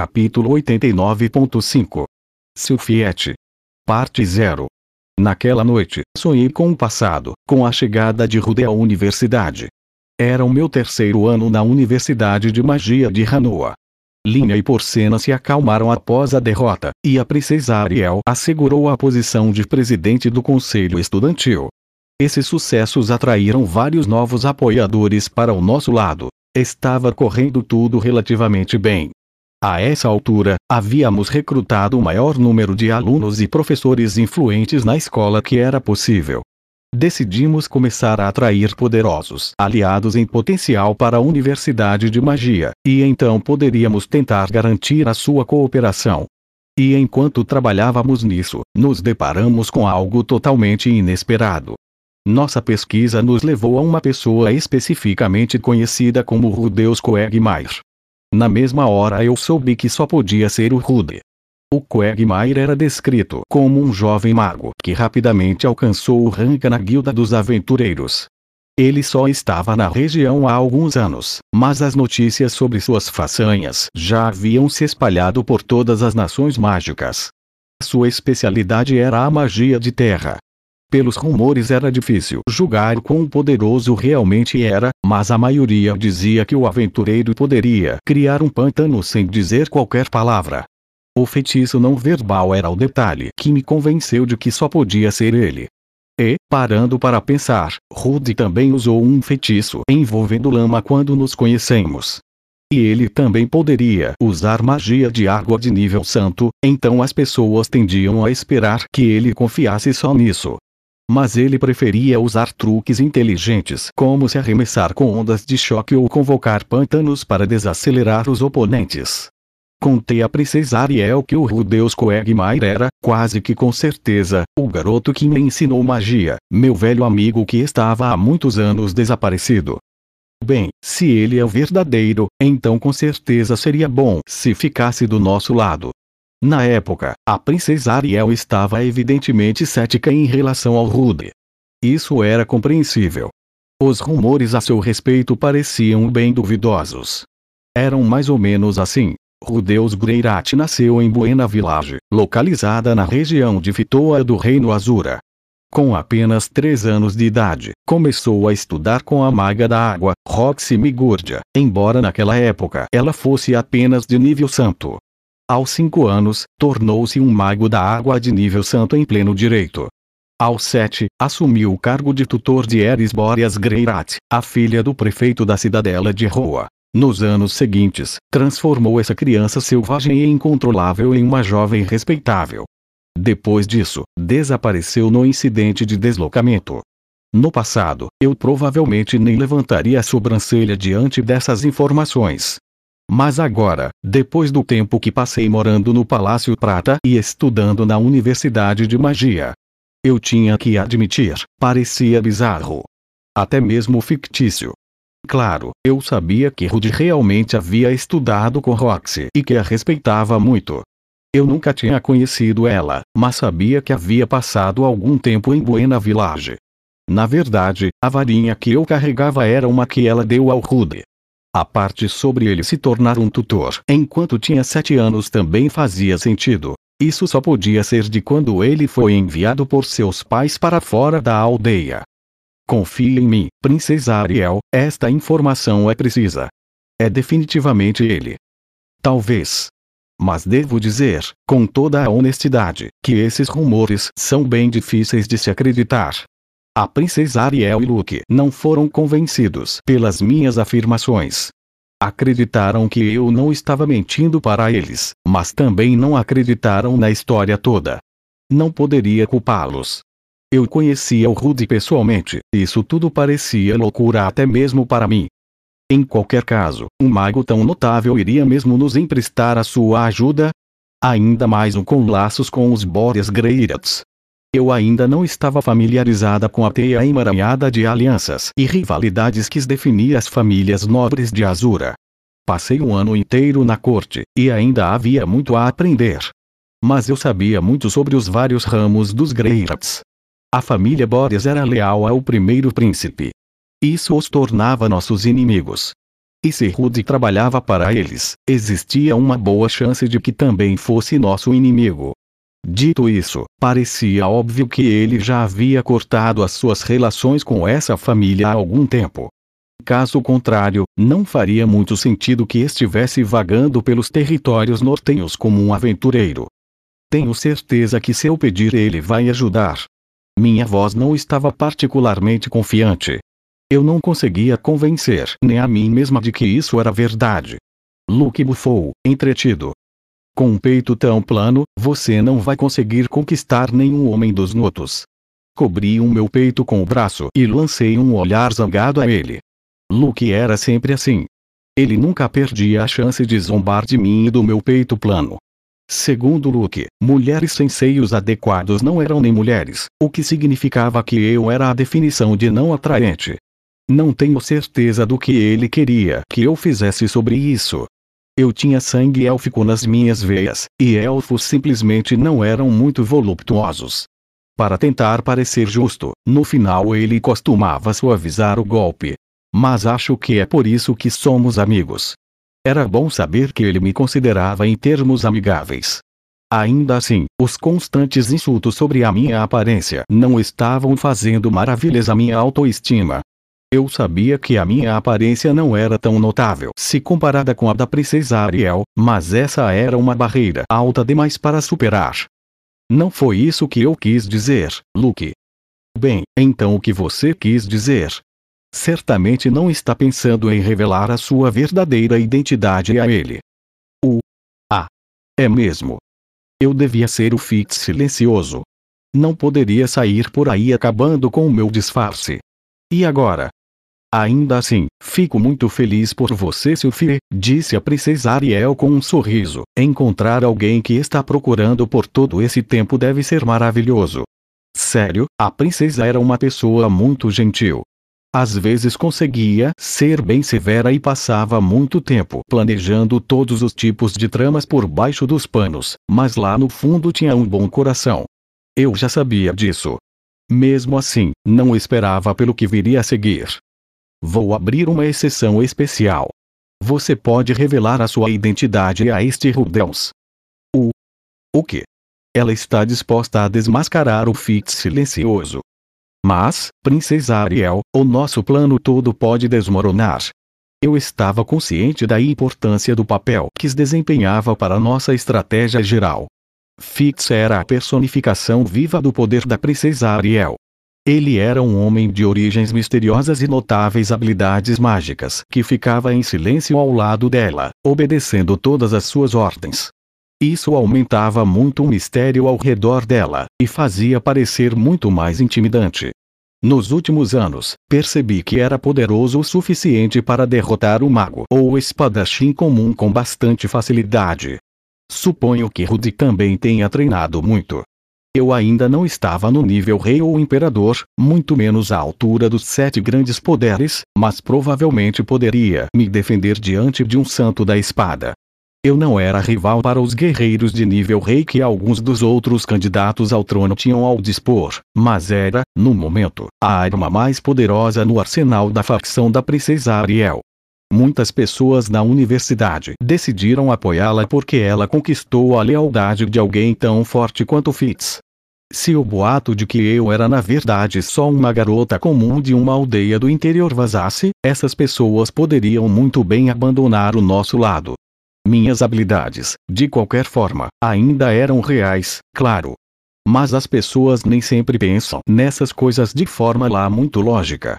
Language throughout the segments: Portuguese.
Capítulo 89.5 Silfiete Parte 0 Naquela noite, sonhei com o passado, com a chegada de Rude à universidade. Era o meu terceiro ano na Universidade de Magia de Hanoa. Linha e Porcena se acalmaram após a derrota, e a princesa Ariel assegurou a posição de presidente do conselho estudantil. Esses sucessos atraíram vários novos apoiadores para o nosso lado. Estava correndo tudo relativamente bem. A essa altura, havíamos recrutado o maior número de alunos e professores influentes na escola que era possível. Decidimos começar a atrair poderosos aliados em potencial para a Universidade de Magia, e então poderíamos tentar garantir a sua cooperação. E enquanto trabalhávamos nisso, nos deparamos com algo totalmente inesperado. Nossa pesquisa nos levou a uma pessoa especificamente conhecida como Rudeus Quagmire. Na mesma hora eu soube que só podia ser o Rude. O Quagmire era descrito como um jovem mago que rapidamente alcançou o rank na Guilda dos Aventureiros. Ele só estava na região há alguns anos, mas as notícias sobre suas façanhas já haviam se espalhado por todas as nações mágicas. Sua especialidade era a magia de terra, pelos rumores era difícil julgar quão poderoso realmente era, mas a maioria dizia que o aventureiro poderia criar um pântano sem dizer qualquer palavra. O feitiço não verbal era o detalhe que me convenceu de que só podia ser ele. E, parando para pensar, Rudy também usou um feitiço envolvendo lama quando nos conhecemos. E ele também poderia usar magia de água de nível santo, então as pessoas tendiam a esperar que ele confiasse só nisso. Mas ele preferia usar truques inteligentes como se arremessar com ondas de choque ou convocar pântanos para desacelerar os oponentes. Contei a princesa Ariel que o Rudeus Quagmire era, quase que com certeza, o garoto que me ensinou magia, meu velho amigo que estava há muitos anos desaparecido. Bem, se ele é o verdadeiro, então com certeza seria bom se ficasse do nosso lado. Na época, a princesa Ariel estava evidentemente cética em relação ao Rude. Isso era compreensível. Os rumores a seu respeito pareciam bem duvidosos. Eram mais ou menos assim. Rudeus Greirat nasceu em Buena Village, localizada na região de Fitoa do Reino Azura. Com apenas três anos de idade, começou a estudar com a maga da água, Roxy Migurdia, embora naquela época ela fosse apenas de nível santo. Aos cinco anos, tornou-se um mago da água de nível santo em pleno direito. Aos sete, assumiu o cargo de tutor de Eris Boreas Greirat, a filha do prefeito da cidadela de Roa. Nos anos seguintes, transformou essa criança selvagem e incontrolável em uma jovem respeitável. Depois disso, desapareceu no incidente de deslocamento. No passado, eu provavelmente nem levantaria a sobrancelha diante dessas informações. Mas agora, depois do tempo que passei morando no Palácio Prata e estudando na Universidade de Magia, eu tinha que admitir, parecia bizarro. Até mesmo fictício. Claro, eu sabia que Rudy realmente havia estudado com Roxy e que a respeitava muito. Eu nunca tinha conhecido ela, mas sabia que havia passado algum tempo em Buena Village. Na verdade, a varinha que eu carregava era uma que ela deu ao Rude. A parte sobre ele se tornar um tutor enquanto tinha sete anos também fazia sentido. Isso só podia ser de quando ele foi enviado por seus pais para fora da aldeia. Confie em mim, Princesa Ariel, esta informação é precisa. É definitivamente ele. Talvez. Mas devo dizer, com toda a honestidade, que esses rumores são bem difíceis de se acreditar. A princesa Ariel e Luke não foram convencidos pelas minhas afirmações. Acreditaram que eu não estava mentindo para eles, mas também não acreditaram na história toda. Não poderia culpá-los. Eu conhecia o Rudy pessoalmente, isso tudo parecia loucura até mesmo para mim. Em qualquer caso, um mago tão notável iria mesmo nos emprestar a sua ajuda? Ainda mais um com laços com os Boreas Greyrats. Eu ainda não estava familiarizada com a teia emaranhada de alianças e rivalidades que definia as famílias nobres de Azura. Passei um ano inteiro na corte, e ainda havia muito a aprender. Mas eu sabia muito sobre os vários ramos dos Greyrats. A família Boreas era leal ao primeiro príncipe. Isso os tornava nossos inimigos. E se Rudy trabalhava para eles, existia uma boa chance de que também fosse nosso inimigo. Dito isso, parecia óbvio que ele já havia cortado as suas relações com essa família há algum tempo. Caso contrário, não faria muito sentido que estivesse vagando pelos territórios nortenhos como um aventureiro. Tenho certeza que se eu pedir ele vai ajudar. Minha voz não estava particularmente confiante. Eu não conseguia convencer nem a mim mesma de que isso era verdade. Luke bufou, entretido. Com um peito tão plano, você não vai conseguir conquistar nenhum homem dos notos. Cobri o meu peito com o braço e lancei um olhar zangado a ele. Luke era sempre assim. Ele nunca perdia a chance de zombar de mim e do meu peito plano. Segundo Luke, mulheres sem seios adequados não eram nem mulheres, o que significava que eu era a definição de não atraente. Não tenho certeza do que ele queria que eu fizesse sobre isso. Eu tinha sangue élfico nas minhas veias, e elfos simplesmente não eram muito voluptuosos. Para tentar parecer justo, no final ele costumava suavizar o golpe, mas acho que é por isso que somos amigos. Era bom saber que ele me considerava em termos amigáveis. Ainda assim, os constantes insultos sobre a minha aparência não estavam fazendo maravilhas à minha autoestima. Eu sabia que a minha aparência não era tão notável se comparada com a da princesa Ariel, mas essa era uma barreira alta demais para superar. Não foi isso que eu quis dizer, Luke. Bem, então o que você quis dizer? certamente não está pensando em revelar a sua verdadeira identidade a ele. O A. É mesmo. Eu devia ser o Fitz silencioso. Não poderia sair por aí acabando com o meu disfarce. E agora? Ainda assim, fico muito feliz por você, Sophie, disse a princesa Ariel com um sorriso. Encontrar alguém que está procurando por todo esse tempo deve ser maravilhoso. Sério, a princesa era uma pessoa muito gentil. Às vezes conseguia ser bem severa e passava muito tempo planejando todos os tipos de tramas por baixo dos panos, mas lá no fundo tinha um bom coração. Eu já sabia disso. Mesmo assim, não esperava pelo que viria a seguir. Vou abrir uma exceção especial. Você pode revelar a sua identidade a este Rudeus. O. O que? Ela está disposta a desmascarar o Fitz silencioso. Mas, Princesa Ariel, o nosso plano todo pode desmoronar. Eu estava consciente da importância do papel que desempenhava para nossa estratégia geral. Fix era a personificação viva do poder da Princesa Ariel. Ele era um homem de origens misteriosas e notáveis habilidades mágicas que ficava em silêncio ao lado dela, obedecendo todas as suas ordens. Isso aumentava muito o mistério ao redor dela, e fazia parecer muito mais intimidante. Nos últimos anos, percebi que era poderoso o suficiente para derrotar o mago ou o espadachim comum com bastante facilidade. Suponho que Rudy também tenha treinado muito. Eu ainda não estava no nível rei ou imperador, muito menos à altura dos sete grandes poderes, mas provavelmente poderia me defender diante de um santo da espada. Eu não era rival para os guerreiros de nível rei que alguns dos outros candidatos ao trono tinham ao dispor, mas era, no momento, a arma mais poderosa no arsenal da facção da princesa Ariel. Muitas pessoas na universidade decidiram apoiá-la porque ela conquistou a lealdade de alguém tão forte quanto Fitz. Se o boato de que eu era na verdade só uma garota comum de uma aldeia do interior vazasse, essas pessoas poderiam muito bem abandonar o nosso lado. Minhas habilidades, de qualquer forma, ainda eram reais, claro. Mas as pessoas nem sempre pensam nessas coisas de forma lá muito lógica.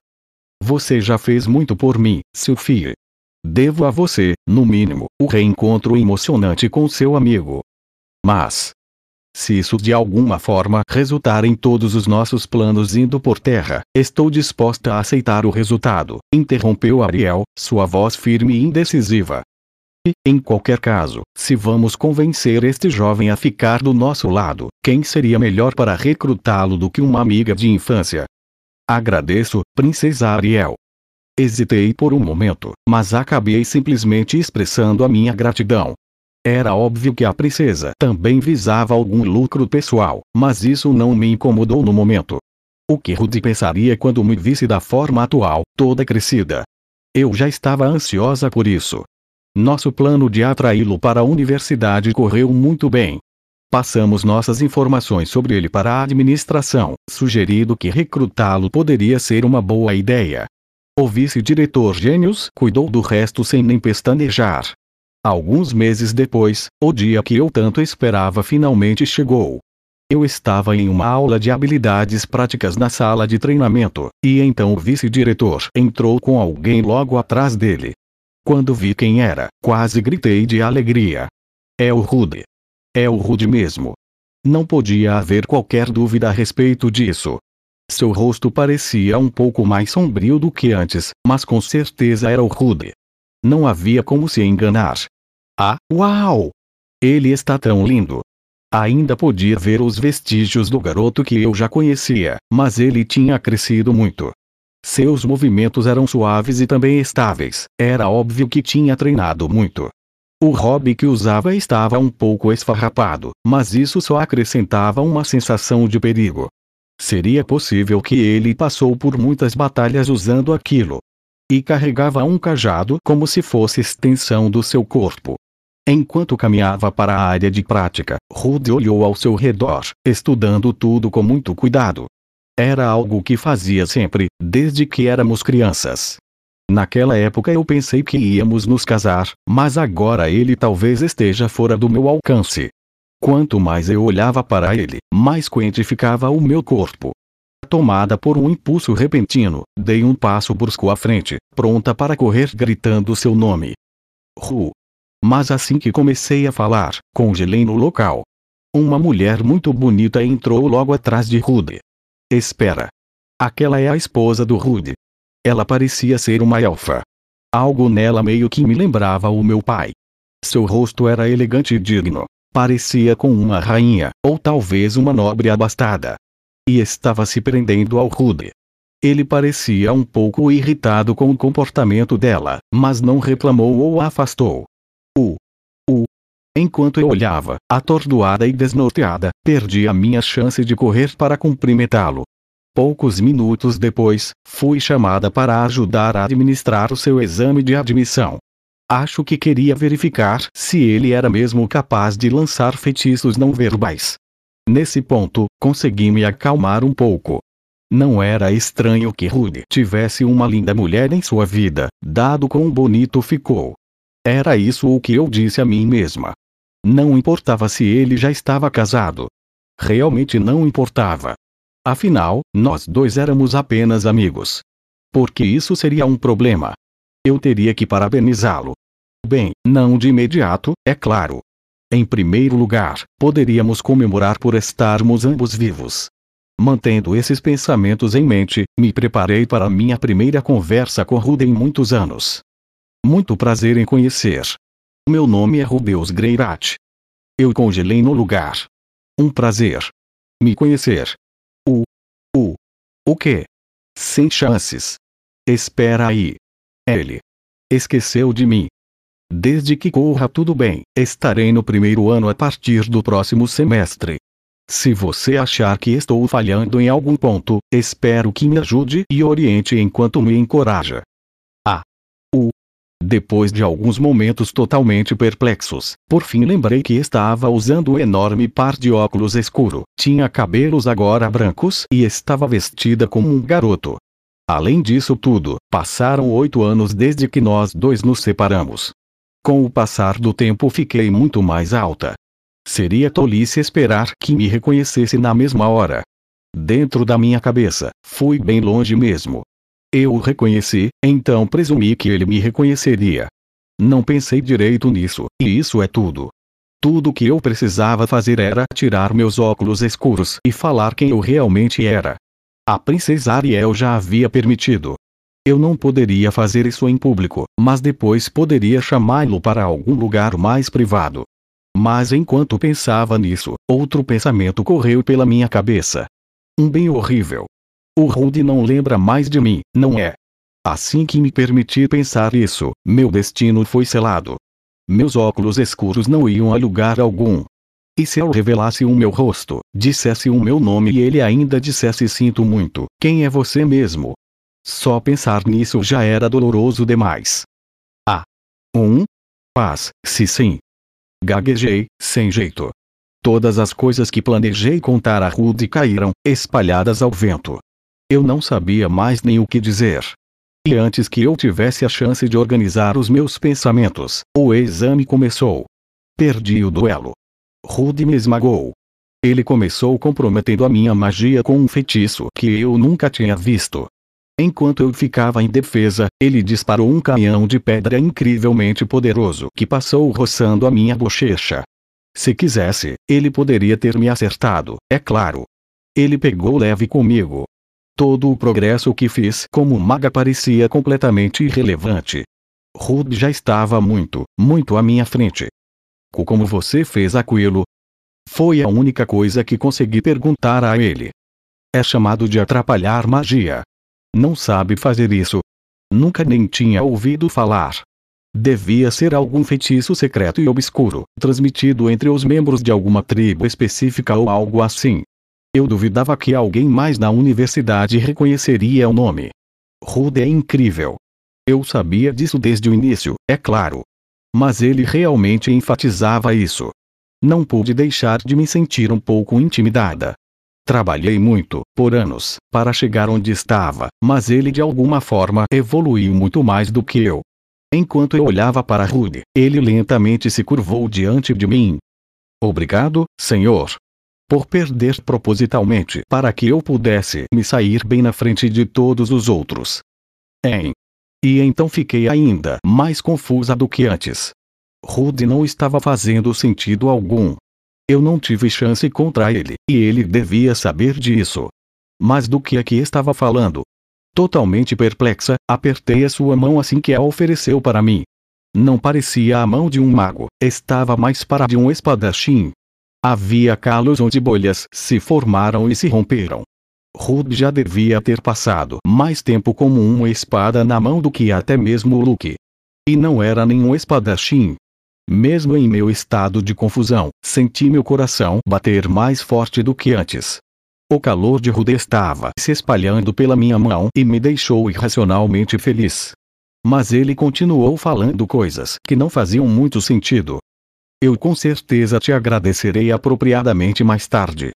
Você já fez muito por mim, Sophie. Devo a você, no mínimo, o reencontro emocionante com seu amigo. Mas, se isso de alguma forma resultar em todos os nossos planos indo por terra, estou disposta a aceitar o resultado, interrompeu Ariel, sua voz firme e indecisiva. E, em qualquer caso, se vamos convencer este jovem a ficar do nosso lado, quem seria melhor para recrutá-lo do que uma amiga de infância? Agradeço, Princesa Ariel. Hesitei por um momento, mas acabei simplesmente expressando a minha gratidão. Era óbvio que a princesa também visava algum lucro pessoal, mas isso não me incomodou no momento. O que Rudy pensaria quando me visse da forma atual, toda crescida? Eu já estava ansiosa por isso. Nosso plano de atraí-lo para a universidade correu muito bem. Passamos nossas informações sobre ele para a administração, sugerindo que recrutá-lo poderia ser uma boa ideia. O vice-diretor Gênios cuidou do resto sem nem pestanejar. Alguns meses depois, o dia que eu tanto esperava finalmente chegou. Eu estava em uma aula de habilidades práticas na sala de treinamento, e então o vice-diretor entrou com alguém logo atrás dele. Quando vi quem era, quase gritei de alegria. É o Rude. É o Rude mesmo. Não podia haver qualquer dúvida a respeito disso. Seu rosto parecia um pouco mais sombrio do que antes, mas com certeza era o Rude. Não havia como se enganar. Ah, uau! Ele está tão lindo. Ainda podia ver os vestígios do garoto que eu já conhecia, mas ele tinha crescido muito. Seus movimentos eram suaves e também estáveis, era óbvio que tinha treinado muito. O hobby que usava estava um pouco esfarrapado, mas isso só acrescentava uma sensação de perigo. Seria possível que ele passou por muitas batalhas usando aquilo. E carregava um cajado como se fosse extensão do seu corpo. Enquanto caminhava para a área de prática, Rude olhou ao seu redor, estudando tudo com muito cuidado. Era algo que fazia sempre, desde que éramos crianças. Naquela época eu pensei que íamos nos casar, mas agora ele talvez esteja fora do meu alcance. Quanto mais eu olhava para ele, mais quente ficava o meu corpo. Tomada por um impulso repentino, dei um passo brusco à frente, pronta para correr gritando seu nome. Ru, mas assim que comecei a falar, congelei no local. Uma mulher muito bonita entrou logo atrás de Rude. Espera. Aquela é a esposa do Rude. Ela parecia ser uma elfa. Algo nela meio que me lembrava o meu pai. Seu rosto era elegante e digno. Parecia com uma rainha, ou talvez uma nobre abastada. E estava se prendendo ao Rude. Ele parecia um pouco irritado com o comportamento dela, mas não reclamou ou a afastou. O. O. Enquanto eu olhava, atordoada e desnorteada, perdi a minha chance de correr para cumprimentá-lo. Poucos minutos depois, fui chamada para ajudar a administrar o seu exame de admissão. Acho que queria verificar se ele era mesmo capaz de lançar feitiços não verbais. Nesse ponto, consegui me acalmar um pouco. Não era estranho que Rude tivesse uma linda mulher em sua vida, dado quão bonito ficou. Era isso o que eu disse a mim mesma. Não importava se ele já estava casado. Realmente não importava. Afinal, nós dois éramos apenas amigos. Porque isso seria um problema. Eu teria que parabenizá-lo. Bem, não de imediato, é claro. Em primeiro lugar, poderíamos comemorar por estarmos ambos vivos. Mantendo esses pensamentos em mente, me preparei para minha primeira conversa com Rude em muitos anos. Muito prazer em conhecer. Meu nome é Rubeus Greirat. Eu congelei no lugar. Um prazer. Me conhecer. O. O. O que? Sem chances. Espera aí. Ele. Esqueceu de mim. Desde que corra tudo bem, estarei no primeiro ano a partir do próximo semestre. Se você achar que estou falhando em algum ponto, espero que me ajude e oriente enquanto me encoraja. A. O. Depois de alguns momentos totalmente perplexos, por fim lembrei que estava usando um enorme par de óculos escuro, tinha cabelos agora brancos e estava vestida como um garoto. Além disso tudo, passaram oito anos desde que nós dois nos separamos. Com o passar do tempo fiquei muito mais alta. Seria tolice esperar que me reconhecesse na mesma hora. Dentro da minha cabeça, fui bem longe mesmo. Eu o reconheci, então presumi que ele me reconheceria. Não pensei direito nisso, e isso é tudo. Tudo que eu precisava fazer era tirar meus óculos escuros e falar quem eu realmente era. A princesa Ariel já havia permitido. Eu não poderia fazer isso em público, mas depois poderia chamá-lo para algum lugar mais privado. Mas enquanto pensava nisso, outro pensamento correu pela minha cabeça. Um bem horrível. O Rude não lembra mais de mim, não é? Assim que me permiti pensar isso, meu destino foi selado. Meus óculos escuros não iam a lugar algum. E se eu revelasse o meu rosto, dissesse o meu nome e ele ainda dissesse sinto muito, quem é você mesmo? Só pensar nisso já era doloroso demais. Ah. Um? Paz, se sim. Gaguejei, sem jeito. Todas as coisas que planejei contar a Rude caíram, espalhadas ao vento. Eu não sabia mais nem o que dizer. E antes que eu tivesse a chance de organizar os meus pensamentos, o exame começou. Perdi o duelo. Rude me esmagou. Ele começou comprometendo a minha magia com um feitiço que eu nunca tinha visto. Enquanto eu ficava indefesa, ele disparou um canhão de pedra incrivelmente poderoso que passou roçando a minha bochecha. Se quisesse, ele poderia ter me acertado, é claro. Ele pegou leve comigo. Todo o progresso que fiz como maga parecia completamente irrelevante. Rude já estava muito, muito à minha frente. Como você fez aquilo? Foi a única coisa que consegui perguntar a ele. É chamado de atrapalhar magia. Não sabe fazer isso. Nunca nem tinha ouvido falar. Devia ser algum feitiço secreto e obscuro, transmitido entre os membros de alguma tribo específica ou algo assim. Eu duvidava que alguém mais na universidade reconheceria o nome. Rude é incrível. Eu sabia disso desde o início, é claro. Mas ele realmente enfatizava isso. Não pude deixar de me sentir um pouco intimidada. Trabalhei muito, por anos, para chegar onde estava, mas ele de alguma forma evoluiu muito mais do que eu. Enquanto eu olhava para Rude, ele lentamente se curvou diante de mim. Obrigado, senhor. Por perder propositalmente para que eu pudesse me sair bem na frente de todos os outros. Em. E então fiquei ainda mais confusa do que antes. Rude não estava fazendo sentido algum, eu não tive chance contra ele, e ele devia saber disso. Mas do que é que estava falando? Totalmente perplexa, apertei a sua mão assim que a ofereceu para mim. Não parecia a mão de um mago, estava mais para de um espadachim. Havia calos onde bolhas se formaram e se romperam. Rude já devia ter passado mais tempo como uma espada na mão do que até mesmo Luke. E não era nenhum espadachim, mesmo em meu estado de confusão, senti meu coração bater mais forte do que antes. O calor de Rude estava se espalhando pela minha mão e me deixou irracionalmente feliz. Mas ele continuou falando coisas que não faziam muito sentido. Eu com certeza te agradecerei apropriadamente mais tarde.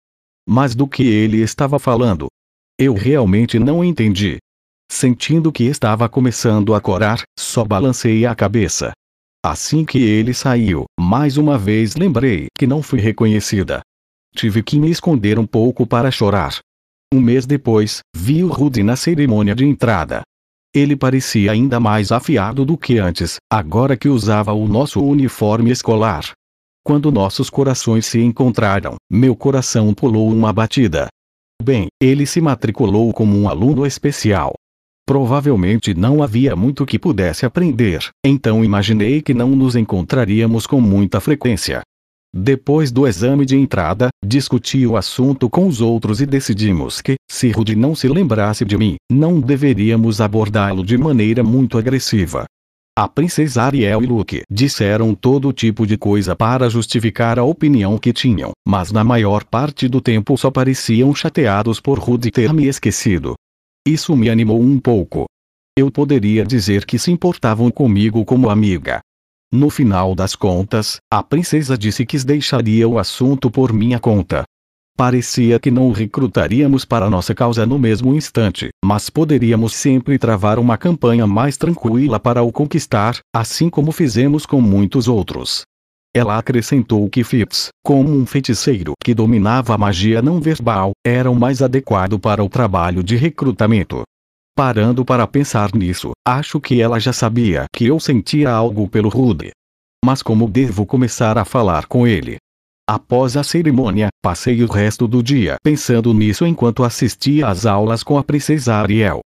Mas do que ele estava falando? Eu realmente não entendi. Sentindo que estava começando a corar, só balancei a cabeça. Assim que ele saiu, mais uma vez lembrei que não fui reconhecida. Tive que me esconder um pouco para chorar. Um mês depois, vi o Rudy na cerimônia de entrada. Ele parecia ainda mais afiado do que antes, agora que usava o nosso uniforme escolar. Quando nossos corações se encontraram, meu coração pulou uma batida. Bem, ele se matriculou como um aluno especial. Provavelmente não havia muito que pudesse aprender, então imaginei que não nos encontraríamos com muita frequência. Depois do exame de entrada, discuti o assunto com os outros e decidimos que, se Rudy não se lembrasse de mim, não deveríamos abordá-lo de maneira muito agressiva. A princesa Ariel e Luke disseram todo tipo de coisa para justificar a opinião que tinham, mas na maior parte do tempo só pareciam chateados por Rudy ter me esquecido. Isso me animou um pouco. Eu poderia dizer que se importavam comigo como amiga. No final das contas, a princesa disse que deixaria o assunto por minha conta. Parecia que não o recrutaríamos para nossa causa no mesmo instante, mas poderíamos sempre travar uma campanha mais tranquila para o conquistar, assim como fizemos com muitos outros. Ela acrescentou que Phipps, como um feiticeiro que dominava a magia não verbal, era o mais adequado para o trabalho de recrutamento. Parando para pensar nisso, acho que ela já sabia que eu sentia algo pelo Rude. Mas como devo começar a falar com ele? Após a cerimônia, passei o resto do dia pensando nisso enquanto assistia às aulas com a princesa Ariel.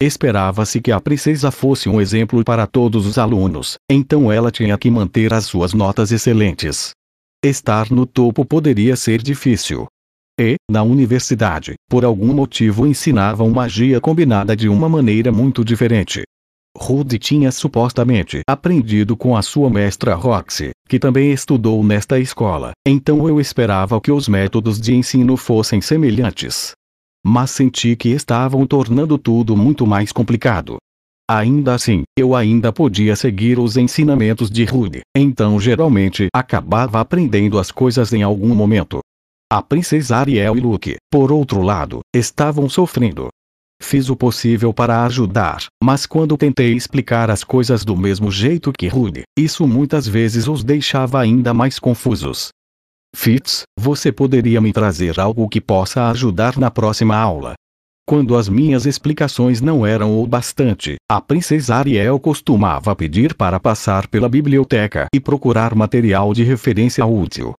Esperava-se que a princesa fosse um exemplo para todos os alunos, então ela tinha que manter as suas notas excelentes. Estar no topo poderia ser difícil. E, na universidade, por algum motivo ensinavam magia combinada de uma maneira muito diferente. Rudy tinha supostamente aprendido com a sua mestra Roxy, que também estudou nesta escola, então eu esperava que os métodos de ensino fossem semelhantes. Mas senti que estavam tornando tudo muito mais complicado. Ainda assim, eu ainda podia seguir os ensinamentos de Rude, então geralmente acabava aprendendo as coisas em algum momento. A princesa Ariel e Luke, por outro lado, estavam sofrendo. Fiz o possível para ajudar, mas quando tentei explicar as coisas do mesmo jeito que Rude, isso muitas vezes os deixava ainda mais confusos. Fitz, você poderia me trazer algo que possa ajudar na próxima aula? Quando as minhas explicações não eram o bastante, a princesa Ariel costumava pedir para passar pela biblioteca e procurar material de referência útil.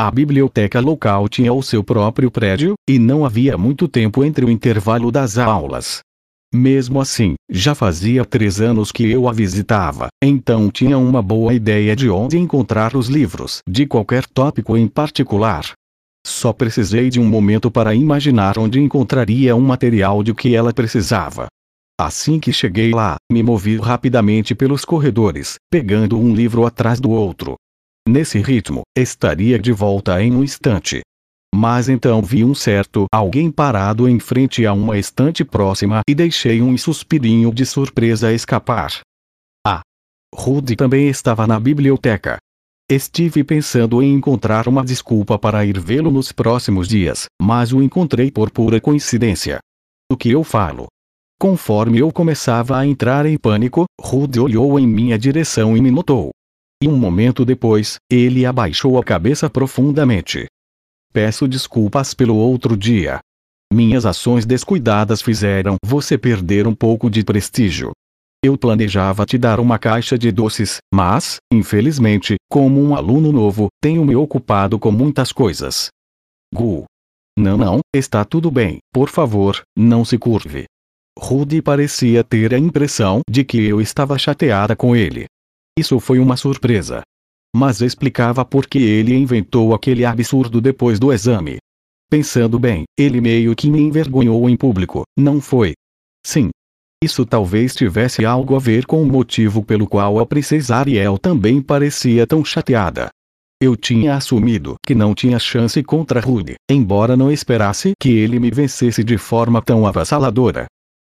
A biblioteca local tinha o seu próprio prédio, e não havia muito tempo entre o intervalo das aulas. Mesmo assim, já fazia três anos que eu a visitava, então tinha uma boa ideia de onde encontrar os livros de qualquer tópico em particular. Só precisei de um momento para imaginar onde encontraria um material de que ela precisava. Assim que cheguei lá, me movi rapidamente pelos corredores, pegando um livro atrás do outro. Nesse ritmo, estaria de volta em um instante. Mas então vi um certo alguém parado em frente a uma estante próxima e deixei um suspirinho de surpresa escapar. Ah! Rudy também estava na biblioteca. Estive pensando em encontrar uma desculpa para ir vê-lo nos próximos dias, mas o encontrei por pura coincidência. O que eu falo? Conforme eu começava a entrar em pânico, Rude olhou em minha direção e me notou. E um momento depois, ele abaixou a cabeça profundamente. Peço desculpas pelo outro dia. Minhas ações descuidadas fizeram você perder um pouco de prestígio. Eu planejava te dar uma caixa de doces, mas, infelizmente, como um aluno novo, tenho me ocupado com muitas coisas. Gu. Não, não, está tudo bem, por favor, não se curve. Rudy parecia ter a impressão de que eu estava chateada com ele. Isso foi uma surpresa. Mas explicava por que ele inventou aquele absurdo depois do exame. Pensando bem, ele meio que me envergonhou em público, não foi? Sim, isso talvez tivesse algo a ver com o motivo pelo qual a princesa Ariel também parecia tão chateada. Eu tinha assumido que não tinha chance contra Rude, embora não esperasse que ele me vencesse de forma tão avassaladora.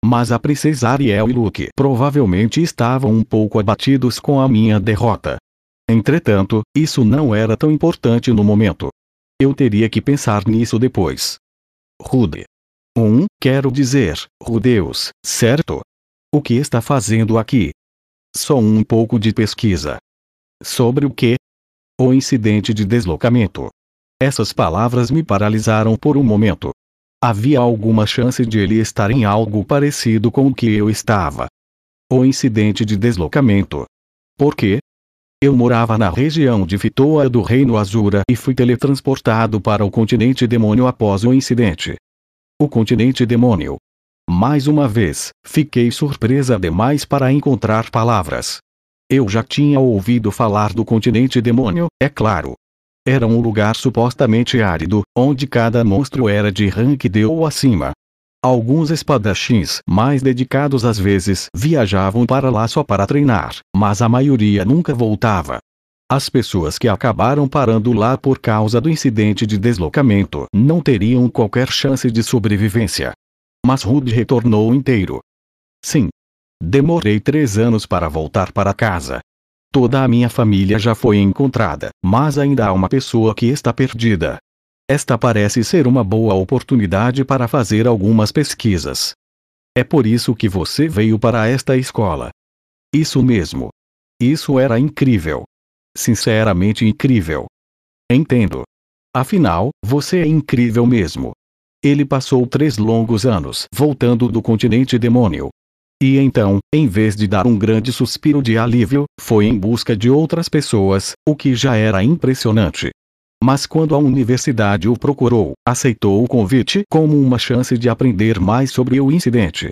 Mas a princesa Ariel e Luke provavelmente estavam um pouco abatidos com a minha derrota. Entretanto, isso não era tão importante no momento. Eu teria que pensar nisso depois. Rude, um, quero dizer, Rudeus, certo? O que está fazendo aqui? Só um pouco de pesquisa. Sobre o que? O incidente de deslocamento. Essas palavras me paralisaram por um momento. Havia alguma chance de ele estar em algo parecido com o que eu estava. O incidente de deslocamento. Por quê? Eu morava na região de Fitoa do Reino Azura e fui teletransportado para o continente demônio após o incidente o continente demônio. Mais uma vez, fiquei surpresa demais para encontrar palavras. Eu já tinha ouvido falar do continente demônio, é claro. Era um lugar supostamente árido, onde cada monstro era de rank D ou acima. Alguns espadachins mais dedicados às vezes viajavam para lá só para treinar, mas a maioria nunca voltava. As pessoas que acabaram parando lá por causa do incidente de deslocamento não teriam qualquer chance de sobrevivência. Mas Rude retornou inteiro. Sim. Demorei três anos para voltar para casa. Toda a minha família já foi encontrada, mas ainda há uma pessoa que está perdida. Esta parece ser uma boa oportunidade para fazer algumas pesquisas. É por isso que você veio para esta escola. Isso mesmo. Isso era incrível sinceramente incrível. Entendo. Afinal, você é incrível mesmo. Ele passou três longos anos voltando do continente demônio. E então, em vez de dar um grande suspiro de alívio, foi em busca de outras pessoas, o que já era impressionante. Mas quando a universidade o procurou, aceitou o convite como uma chance de aprender mais sobre o incidente.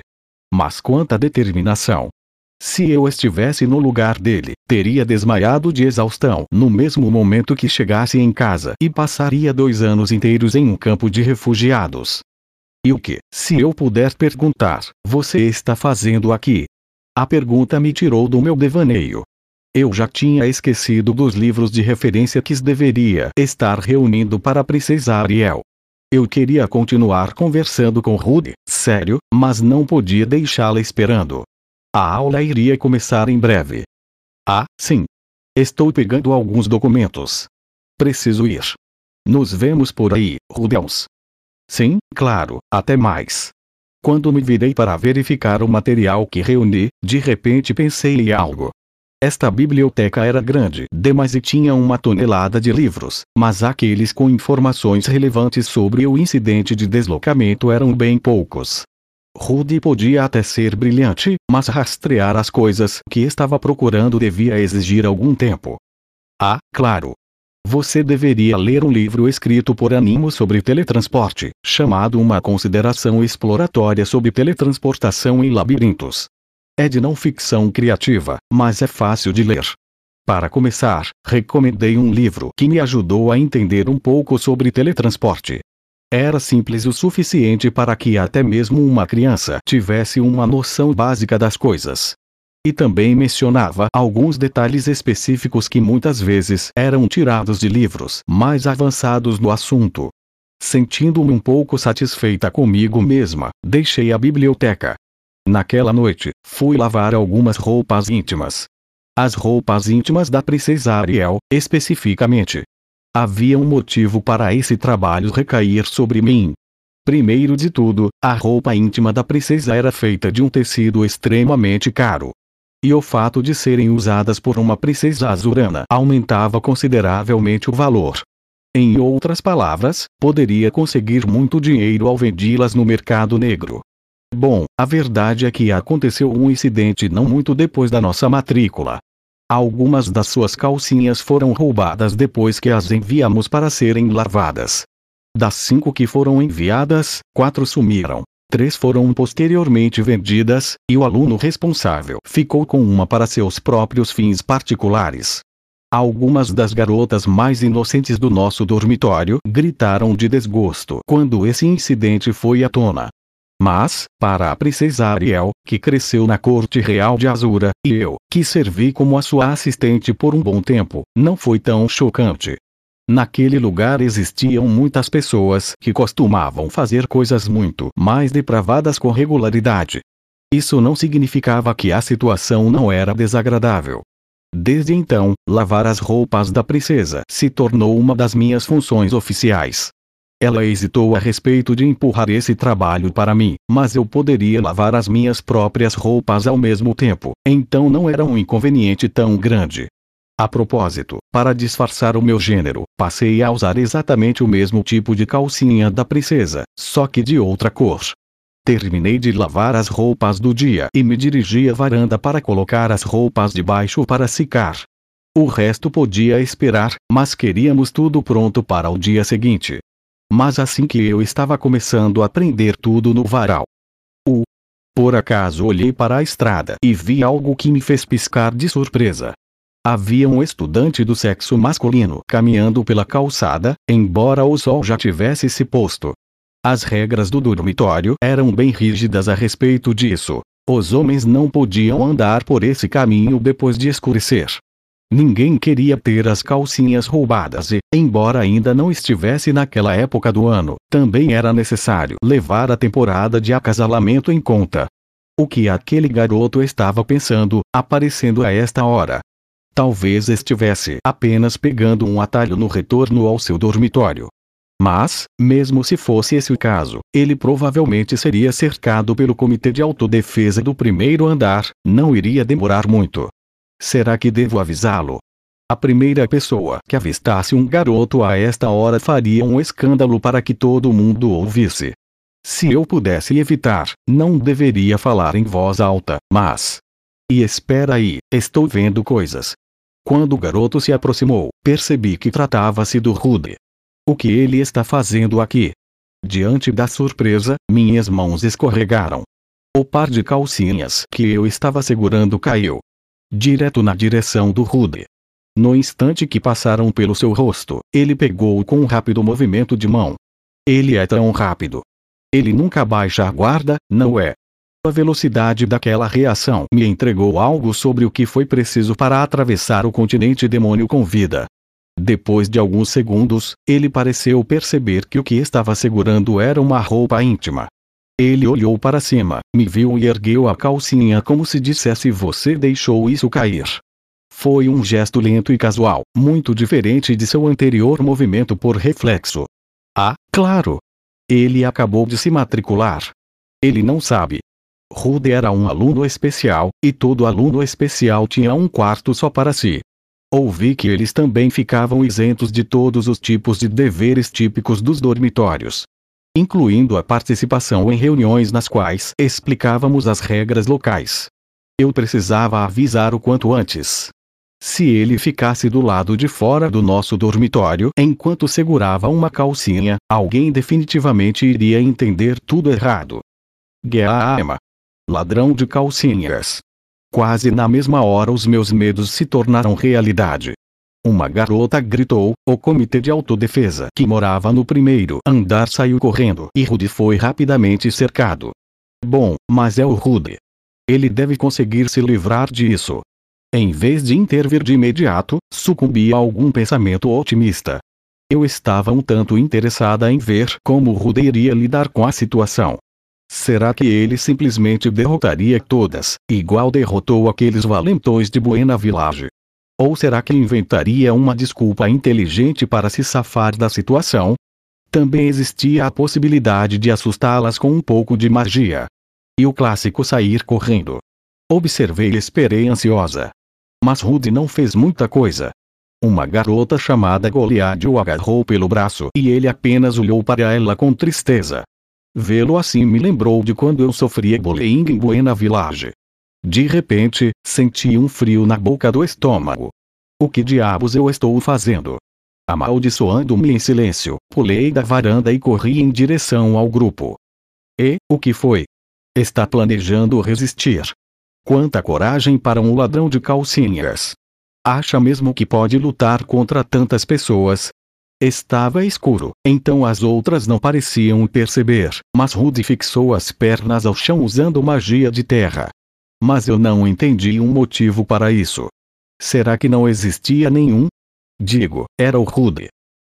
Mas quanta determinação! Se eu estivesse no lugar dele, teria desmaiado de exaustão no mesmo momento que chegasse em casa e passaria dois anos inteiros em um campo de refugiados. E o que, se eu puder perguntar, você está fazendo aqui? A pergunta me tirou do meu devaneio. Eu já tinha esquecido dos livros de referência que deveria estar reunindo para a princesa Ariel. Eu queria continuar conversando com Rudy, sério, mas não podia deixá-la esperando. A aula iria começar em breve. Ah, sim. Estou pegando alguns documentos. Preciso ir. Nos vemos por aí, Rudels. Sim, claro, até mais. Quando me virei para verificar o material que reuni, de repente pensei em algo. Esta biblioteca era grande demais e tinha uma tonelada de livros, mas aqueles com informações relevantes sobre o incidente de deslocamento eram bem poucos. Rudy podia até ser brilhante, mas rastrear as coisas que estava procurando devia exigir algum tempo. Ah, claro. Você deveria ler um livro escrito por Animo sobre teletransporte, chamado Uma Consideração Exploratória sobre Teletransportação em Labirintos. É de não ficção criativa, mas é fácil de ler. Para começar, recomendei um livro que me ajudou a entender um pouco sobre teletransporte. Era simples o suficiente para que até mesmo uma criança tivesse uma noção básica das coisas. E também mencionava alguns detalhes específicos que muitas vezes eram tirados de livros mais avançados no assunto. Sentindo-me um pouco satisfeita comigo mesma, deixei a biblioteca Naquela noite, fui lavar algumas roupas íntimas. As roupas íntimas da princesa Ariel, especificamente. Havia um motivo para esse trabalho recair sobre mim. Primeiro de tudo, a roupa íntima da princesa era feita de um tecido extremamente caro. E o fato de serem usadas por uma princesa azurana aumentava consideravelmente o valor. Em outras palavras, poderia conseguir muito dinheiro ao vendê-las no mercado negro. Bom, a verdade é que aconteceu um incidente não muito depois da nossa matrícula. Algumas das suas calcinhas foram roubadas depois que as enviamos para serem lavadas. Das cinco que foram enviadas, quatro sumiram. Três foram posteriormente vendidas, e o aluno responsável ficou com uma para seus próprios fins particulares. Algumas das garotas mais inocentes do nosso dormitório gritaram de desgosto quando esse incidente foi à tona. Mas, para a princesa Ariel, que cresceu na corte real de Azura, e eu, que servi como a sua assistente por um bom tempo, não foi tão chocante. Naquele lugar existiam muitas pessoas que costumavam fazer coisas muito mais depravadas com regularidade. Isso não significava que a situação não era desagradável. Desde então, lavar as roupas da princesa se tornou uma das minhas funções oficiais. Ela hesitou a respeito de empurrar esse trabalho para mim, mas eu poderia lavar as minhas próprias roupas ao mesmo tempo, então não era um inconveniente tão grande. A propósito, para disfarçar o meu gênero, passei a usar exatamente o mesmo tipo de calcinha da princesa, só que de outra cor. Terminei de lavar as roupas do dia e me dirigi à varanda para colocar as roupas de baixo para secar. O resto podia esperar, mas queríamos tudo pronto para o dia seguinte. Mas assim que eu estava começando a aprender tudo no varal. O. Por acaso olhei para a estrada e vi algo que me fez piscar de surpresa. Havia um estudante do sexo masculino caminhando pela calçada, embora o sol já tivesse se posto. As regras do dormitório eram bem rígidas a respeito disso. Os homens não podiam andar por esse caminho depois de escurecer. Ninguém queria ter as calcinhas roubadas e, embora ainda não estivesse naquela época do ano, também era necessário levar a temporada de acasalamento em conta. O que aquele garoto estava pensando, aparecendo a esta hora? Talvez estivesse apenas pegando um atalho no retorno ao seu dormitório. Mas, mesmo se fosse esse o caso, ele provavelmente seria cercado pelo Comitê de Autodefesa do primeiro andar, não iria demorar muito. Será que devo avisá-lo? A primeira pessoa que avistasse um garoto a esta hora faria um escândalo para que todo mundo ouvisse. Se eu pudesse evitar, não deveria falar em voz alta, mas. E espera aí, estou vendo coisas. Quando o garoto se aproximou, percebi que tratava-se do Rude. O que ele está fazendo aqui? Diante da surpresa, minhas mãos escorregaram. O par de calcinhas que eu estava segurando caiu, direto na direção do Rude. No instante que passaram pelo seu rosto, ele pegou-o com um rápido movimento de mão. Ele é tão rápido. Ele nunca baixa a guarda, não é? A velocidade daquela reação me entregou algo sobre o que foi preciso para atravessar o continente demônio com vida. Depois de alguns segundos, ele pareceu perceber que o que estava segurando era uma roupa íntima. Ele olhou para cima, me viu e ergueu a calcinha como se dissesse você deixou isso cair. Foi um gesto lento e casual, muito diferente de seu anterior movimento por reflexo. Ah, claro! Ele acabou de se matricular. Ele não sabe. Rude era um aluno especial, e todo aluno especial tinha um quarto só para si. Ouvi que eles também ficavam isentos de todos os tipos de deveres típicos dos dormitórios. Incluindo a participação em reuniões nas quais explicávamos as regras locais. Eu precisava avisar o quanto antes. Se ele ficasse do lado de fora do nosso dormitório enquanto segurava uma calcinha, alguém definitivamente iria entender tudo errado. Gueama. Ladrão de calcinhas. Quase na mesma hora os meus medos se tornaram realidade. Uma garota gritou, o comitê de autodefesa que morava no primeiro andar saiu correndo e Rudy foi rapidamente cercado. Bom, mas é o Rudy. Ele deve conseguir se livrar disso. Em vez de intervir de imediato, sucumbi a algum pensamento otimista. Eu estava um tanto interessada em ver como Rude iria lidar com a situação. Será que ele simplesmente derrotaria todas, igual derrotou aqueles valentões de Buena Village? Ou será que inventaria uma desculpa inteligente para se safar da situação? Também existia a possibilidade de assustá-las com um pouco de magia. E o clássico sair correndo. Observei e esperei ansiosa. Mas Rude não fez muita coisa. Uma garota chamada Goliad o agarrou pelo braço e ele apenas olhou para ela com tristeza. Vê-lo assim me lembrou de quando eu sofria bullying em Buena Village. De repente, senti um frio na boca do estômago. O que diabos eu estou fazendo? Amaldiçoando-me em silêncio, pulei da varanda e corri em direção ao grupo. E, o que foi? Está planejando resistir. Quanta coragem para um ladrão de calcinhas! Acha mesmo que pode lutar contra tantas pessoas? Estava escuro, então as outras não pareciam perceber, mas Rudy fixou as pernas ao chão usando magia de terra. Mas eu não entendi um motivo para isso. Será que não existia nenhum? Digo, era o Rudy.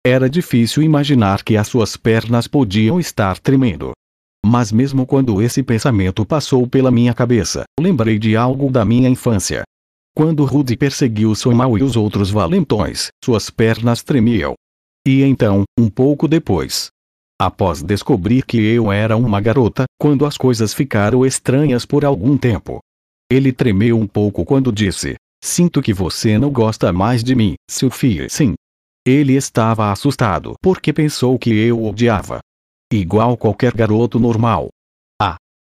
Era difícil imaginar que as suas pernas podiam estar tremendo. Mas mesmo quando esse pensamento passou pela minha cabeça, lembrei de algo da minha infância. Quando Rudy perseguiu Somal e os outros valentões, suas pernas tremiam. E então, um pouco depois, após descobrir que eu era uma garota, quando as coisas ficaram estranhas por algum tempo, ele tremeu um pouco quando disse: Sinto que você não gosta mais de mim, Sophie. Sim. Ele estava assustado porque pensou que eu odiava. Igual qualquer garoto normal. Ah!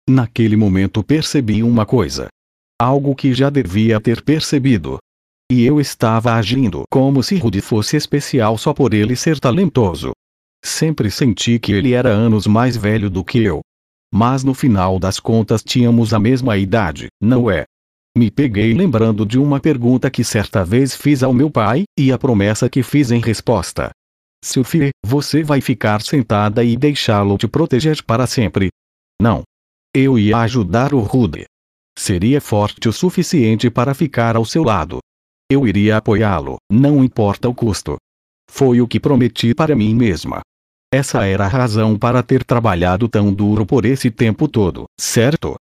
Naquele momento percebi uma coisa. Algo que já devia ter percebido. E eu estava agindo como se Rudy fosse especial só por ele ser talentoso. Sempre senti que ele era anos mais velho do que eu. Mas no final das contas tínhamos a mesma idade, não é? Me peguei lembrando de uma pergunta que certa vez fiz ao meu pai, e a promessa que fiz em resposta. Sophie, você vai ficar sentada e deixá-lo te proteger para sempre. Não. Eu ia ajudar o Rude. Seria forte o suficiente para ficar ao seu lado. Eu iria apoiá-lo, não importa o custo. Foi o que prometi para mim mesma. Essa era a razão para ter trabalhado tão duro por esse tempo todo, certo?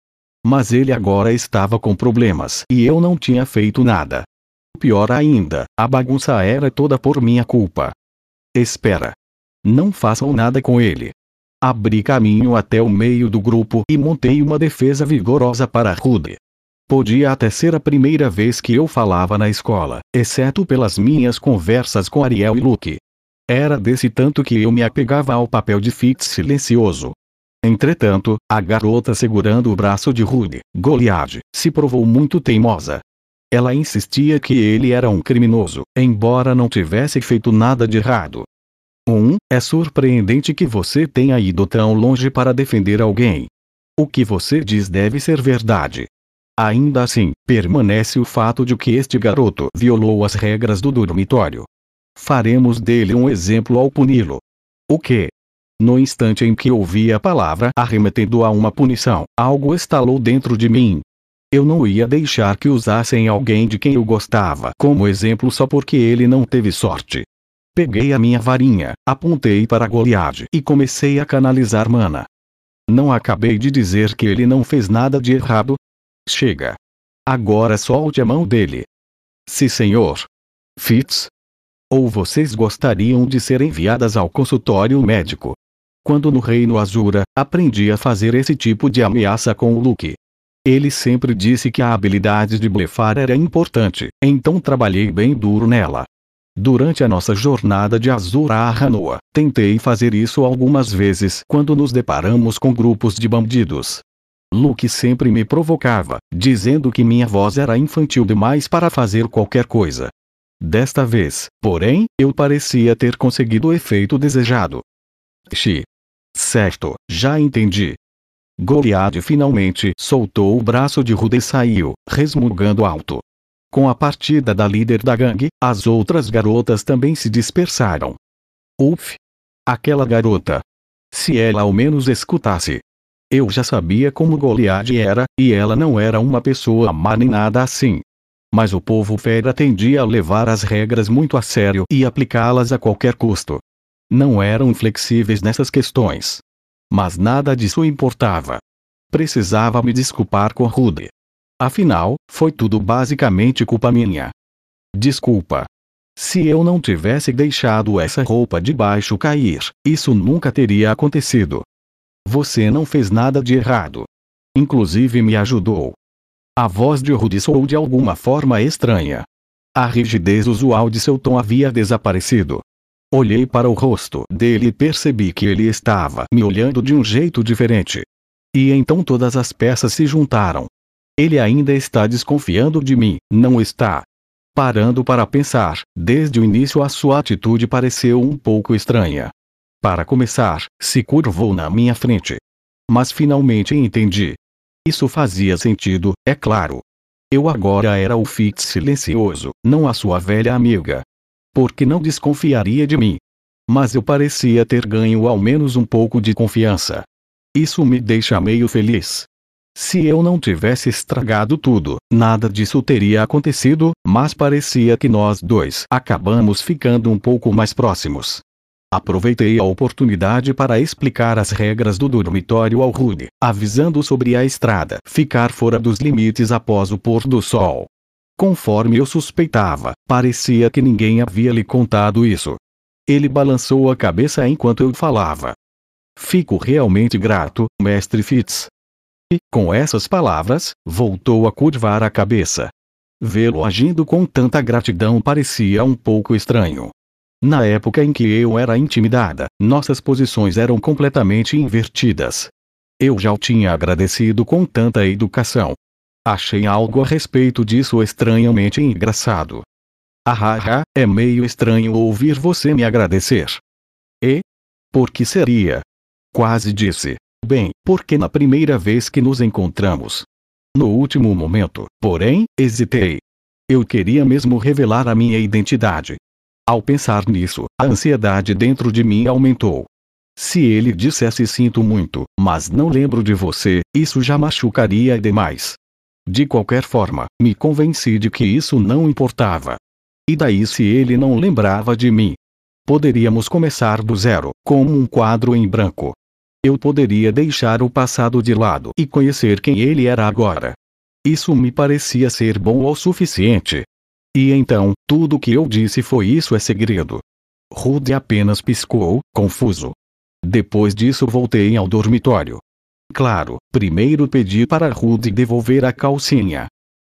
Mas ele agora estava com problemas e eu não tinha feito nada. Pior ainda, a bagunça era toda por minha culpa. Espera. Não façam nada com ele. Abri caminho até o meio do grupo e montei uma defesa vigorosa para Rude. Podia até ser a primeira vez que eu falava na escola, exceto pelas minhas conversas com Ariel e Luke. Era desse tanto que eu me apegava ao papel de Fitz silencioso. Entretanto, a garota segurando o braço de Rude, Goliad, se provou muito teimosa. Ela insistia que ele era um criminoso, embora não tivesse feito nada de errado. 1. Um, é surpreendente que você tenha ido tão longe para defender alguém. O que você diz deve ser verdade. Ainda assim, permanece o fato de que este garoto violou as regras do dormitório. Faremos dele um exemplo ao puni-lo. O que? No instante em que ouvi a palavra arremetendo a uma punição, algo estalou dentro de mim. Eu não ia deixar que usassem alguém de quem eu gostava como exemplo só porque ele não teve sorte. Peguei a minha varinha, apontei para Goliath e comecei a canalizar mana. Não acabei de dizer que ele não fez nada de errado? Chega. Agora solte a mão dele. Se senhor. Fitz? Ou vocês gostariam de ser enviadas ao consultório médico? Quando no Reino Azura, aprendi a fazer esse tipo de ameaça com o Luke. Ele sempre disse que a habilidade de blefar era importante, então trabalhei bem duro nela. Durante a nossa jornada de Azura a Hanoa, tentei fazer isso algumas vezes quando nos deparamos com grupos de bandidos. Luke sempre me provocava, dizendo que minha voz era infantil demais para fazer qualquer coisa. Desta vez, porém, eu parecia ter conseguido o efeito desejado. Xi. Certo, já entendi. Goliath finalmente soltou o braço de Rude e saiu, resmungando alto. Com a partida da líder da gangue, as outras garotas também se dispersaram. Uf! Aquela garota! Se ela ao menos escutasse. Eu já sabia como Goliath era, e ela não era uma pessoa má nem nada assim. Mas o povo fera tendia a levar as regras muito a sério e aplicá-las a qualquer custo. Não eram flexíveis nessas questões. Mas nada disso importava. Precisava me desculpar com Rude. Afinal, foi tudo basicamente culpa minha. Desculpa. Se eu não tivesse deixado essa roupa de baixo cair, isso nunca teria acontecido. Você não fez nada de errado. Inclusive me ajudou. A voz de Rudy soou de alguma forma estranha. A rigidez usual de seu tom havia desaparecido. Olhei para o rosto dele e percebi que ele estava me olhando de um jeito diferente. E então todas as peças se juntaram. Ele ainda está desconfiando de mim, não está? Parando para pensar, desde o início a sua atitude pareceu um pouco estranha. Para começar, se curvou na minha frente. Mas finalmente entendi. Isso fazia sentido, é claro. Eu agora era o Fitz silencioso, não a sua velha amiga. Porque não desconfiaria de mim. Mas eu parecia ter ganho ao menos um pouco de confiança. Isso me deixa meio feliz. Se eu não tivesse estragado tudo, nada disso teria acontecido, mas parecia que nós dois acabamos ficando um pouco mais próximos. Aproveitei a oportunidade para explicar as regras do dormitório ao Rude, avisando sobre a estrada ficar fora dos limites após o pôr do sol. Conforme eu suspeitava, parecia que ninguém havia lhe contado isso. Ele balançou a cabeça enquanto eu falava. Fico realmente grato, mestre Fitz, e, com essas palavras, voltou a curvar a cabeça. Vê-lo agindo com tanta gratidão parecia um pouco estranho. Na época em que eu era intimidada, nossas posições eram completamente invertidas. Eu já o tinha agradecido com tanta educação. Achei algo a respeito disso estranhamente engraçado. Ah, é meio estranho ouvir você me agradecer. E? Por que seria? Quase disse. Bem, porque na primeira vez que nos encontramos. No último momento, porém, hesitei. Eu queria mesmo revelar a minha identidade. Ao pensar nisso, a ansiedade dentro de mim aumentou. Se ele dissesse sinto muito, mas não lembro de você, isso já machucaria demais. De qualquer forma, me convenci de que isso não importava. E daí se ele não lembrava de mim? Poderíamos começar do zero, como um quadro em branco. Eu poderia deixar o passado de lado e conhecer quem ele era agora. Isso me parecia ser bom o suficiente. E então, tudo que eu disse foi isso é segredo. Rude apenas piscou, confuso. Depois disso voltei ao dormitório. Claro, primeiro pedi para Rude devolver a calcinha.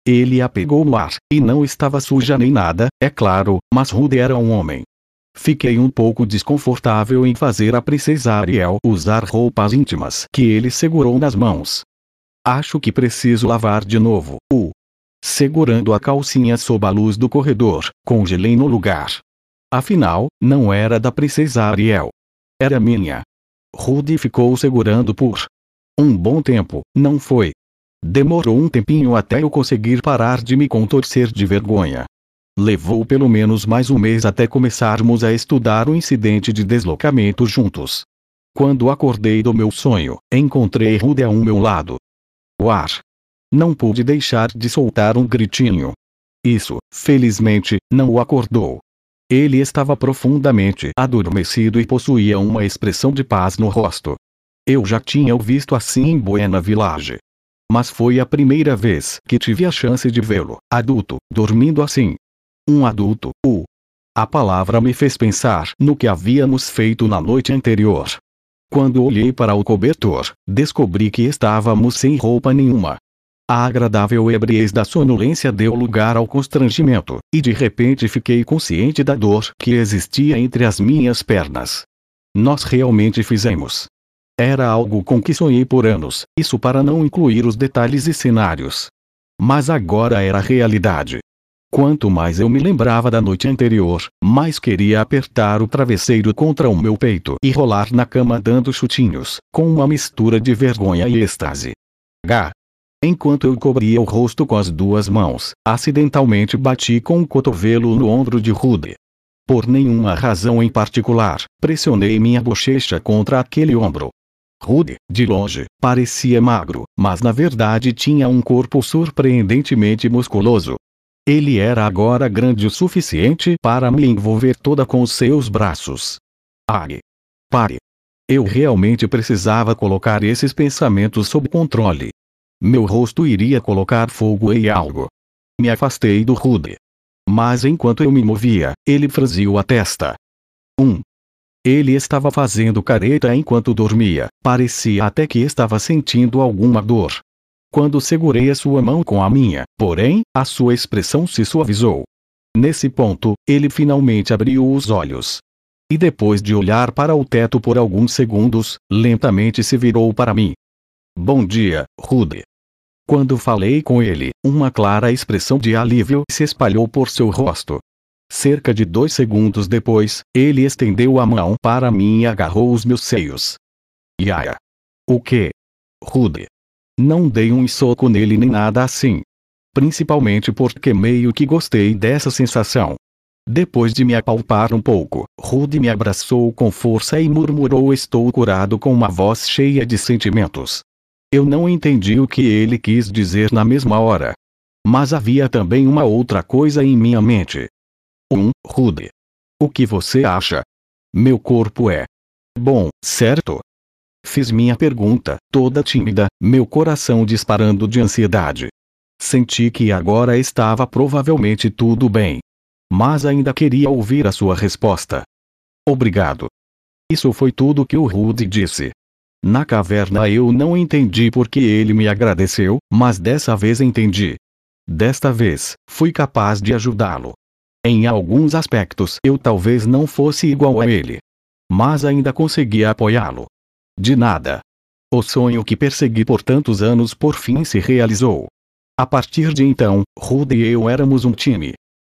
Ele a pegou no ar, e não estava suja nem nada, é claro, mas Rude era um homem. Fiquei um pouco desconfortável em fazer a princesa Ariel usar roupas íntimas que ele segurou nas mãos. Acho que preciso lavar de novo. Uh. Segurando a calcinha sob a luz do corredor, congelei no lugar. Afinal, não era da princesa Ariel. Era minha. Rudy ficou segurando por um bom tempo, não foi? Demorou um tempinho até eu conseguir parar de me contorcer de vergonha. Levou pelo menos mais um mês até começarmos a estudar o incidente de deslocamento juntos. Quando acordei do meu sonho, encontrei Rude ao meu lado. O ar. Não pude deixar de soltar um gritinho. Isso, felizmente, não o acordou. Ele estava profundamente adormecido e possuía uma expressão de paz no rosto. Eu já tinha o visto assim em Buena Village. Mas foi a primeira vez que tive a chance de vê-lo, adulto, dormindo assim. Um adulto, o. A palavra me fez pensar no que havíamos feito na noite anterior. Quando olhei para o cobertor, descobri que estávamos sem roupa nenhuma. A agradável ebriez da sonolência deu lugar ao constrangimento, e de repente fiquei consciente da dor que existia entre as minhas pernas. Nós realmente fizemos. Era algo com que sonhei por anos, isso para não incluir os detalhes e cenários. Mas agora era realidade. Quanto mais eu me lembrava da noite anterior, mais queria apertar o travesseiro contra o meu peito e rolar na cama dando chutinhos, com uma mistura de vergonha e êxtase. H. Enquanto eu cobria o rosto com as duas mãos, acidentalmente bati com o cotovelo no ombro de Rude. Por nenhuma razão em particular, pressionei minha bochecha contra aquele ombro. Rude, de longe, parecia magro, mas na verdade tinha um corpo surpreendentemente musculoso. Ele era agora grande o suficiente para me envolver toda com os seus braços. Ai! Pare! Eu realmente precisava colocar esses pensamentos sob controle. Meu rosto iria colocar fogo em algo. Me afastei do Rude. Mas enquanto eu me movia, ele franziu a testa. Um. Ele estava fazendo careta enquanto dormia, parecia até que estava sentindo alguma dor. Quando segurei a sua mão com a minha, porém, a sua expressão se suavizou. Nesse ponto, ele finalmente abriu os olhos. E depois de olhar para o teto por alguns segundos, lentamente se virou para mim. Bom dia, Rude. Quando falei com ele, uma clara expressão de alívio se espalhou por seu rosto. Cerca de dois segundos depois, ele estendeu a mão para mim e agarrou os meus seios. Yaya. O que? Rude. Não dei um soco nele nem nada assim. Principalmente porque meio que gostei dessa sensação. Depois de me apalpar um pouco, Rude me abraçou com força e murmurou: Estou curado com uma voz cheia de sentimentos. Eu não entendi o que ele quis dizer na mesma hora. Mas havia também uma outra coisa em minha mente. Um, Rude. O que você acha? Meu corpo é bom, certo? Fiz minha pergunta, toda tímida, meu coração disparando de ansiedade. Senti que agora estava provavelmente tudo bem. Mas ainda queria ouvir a sua resposta. Obrigado. Isso foi tudo que o Rude disse. Na caverna eu não entendi porque ele me agradeceu, mas dessa vez entendi. Desta vez, fui capaz de ajudá-lo. Em alguns aspectos eu talvez não fosse igual a ele. Mas ainda consegui apoiá-lo. De nada. O sonho que persegui por tantos anos por fim se realizou. A partir de então, Rude e eu éramos um time.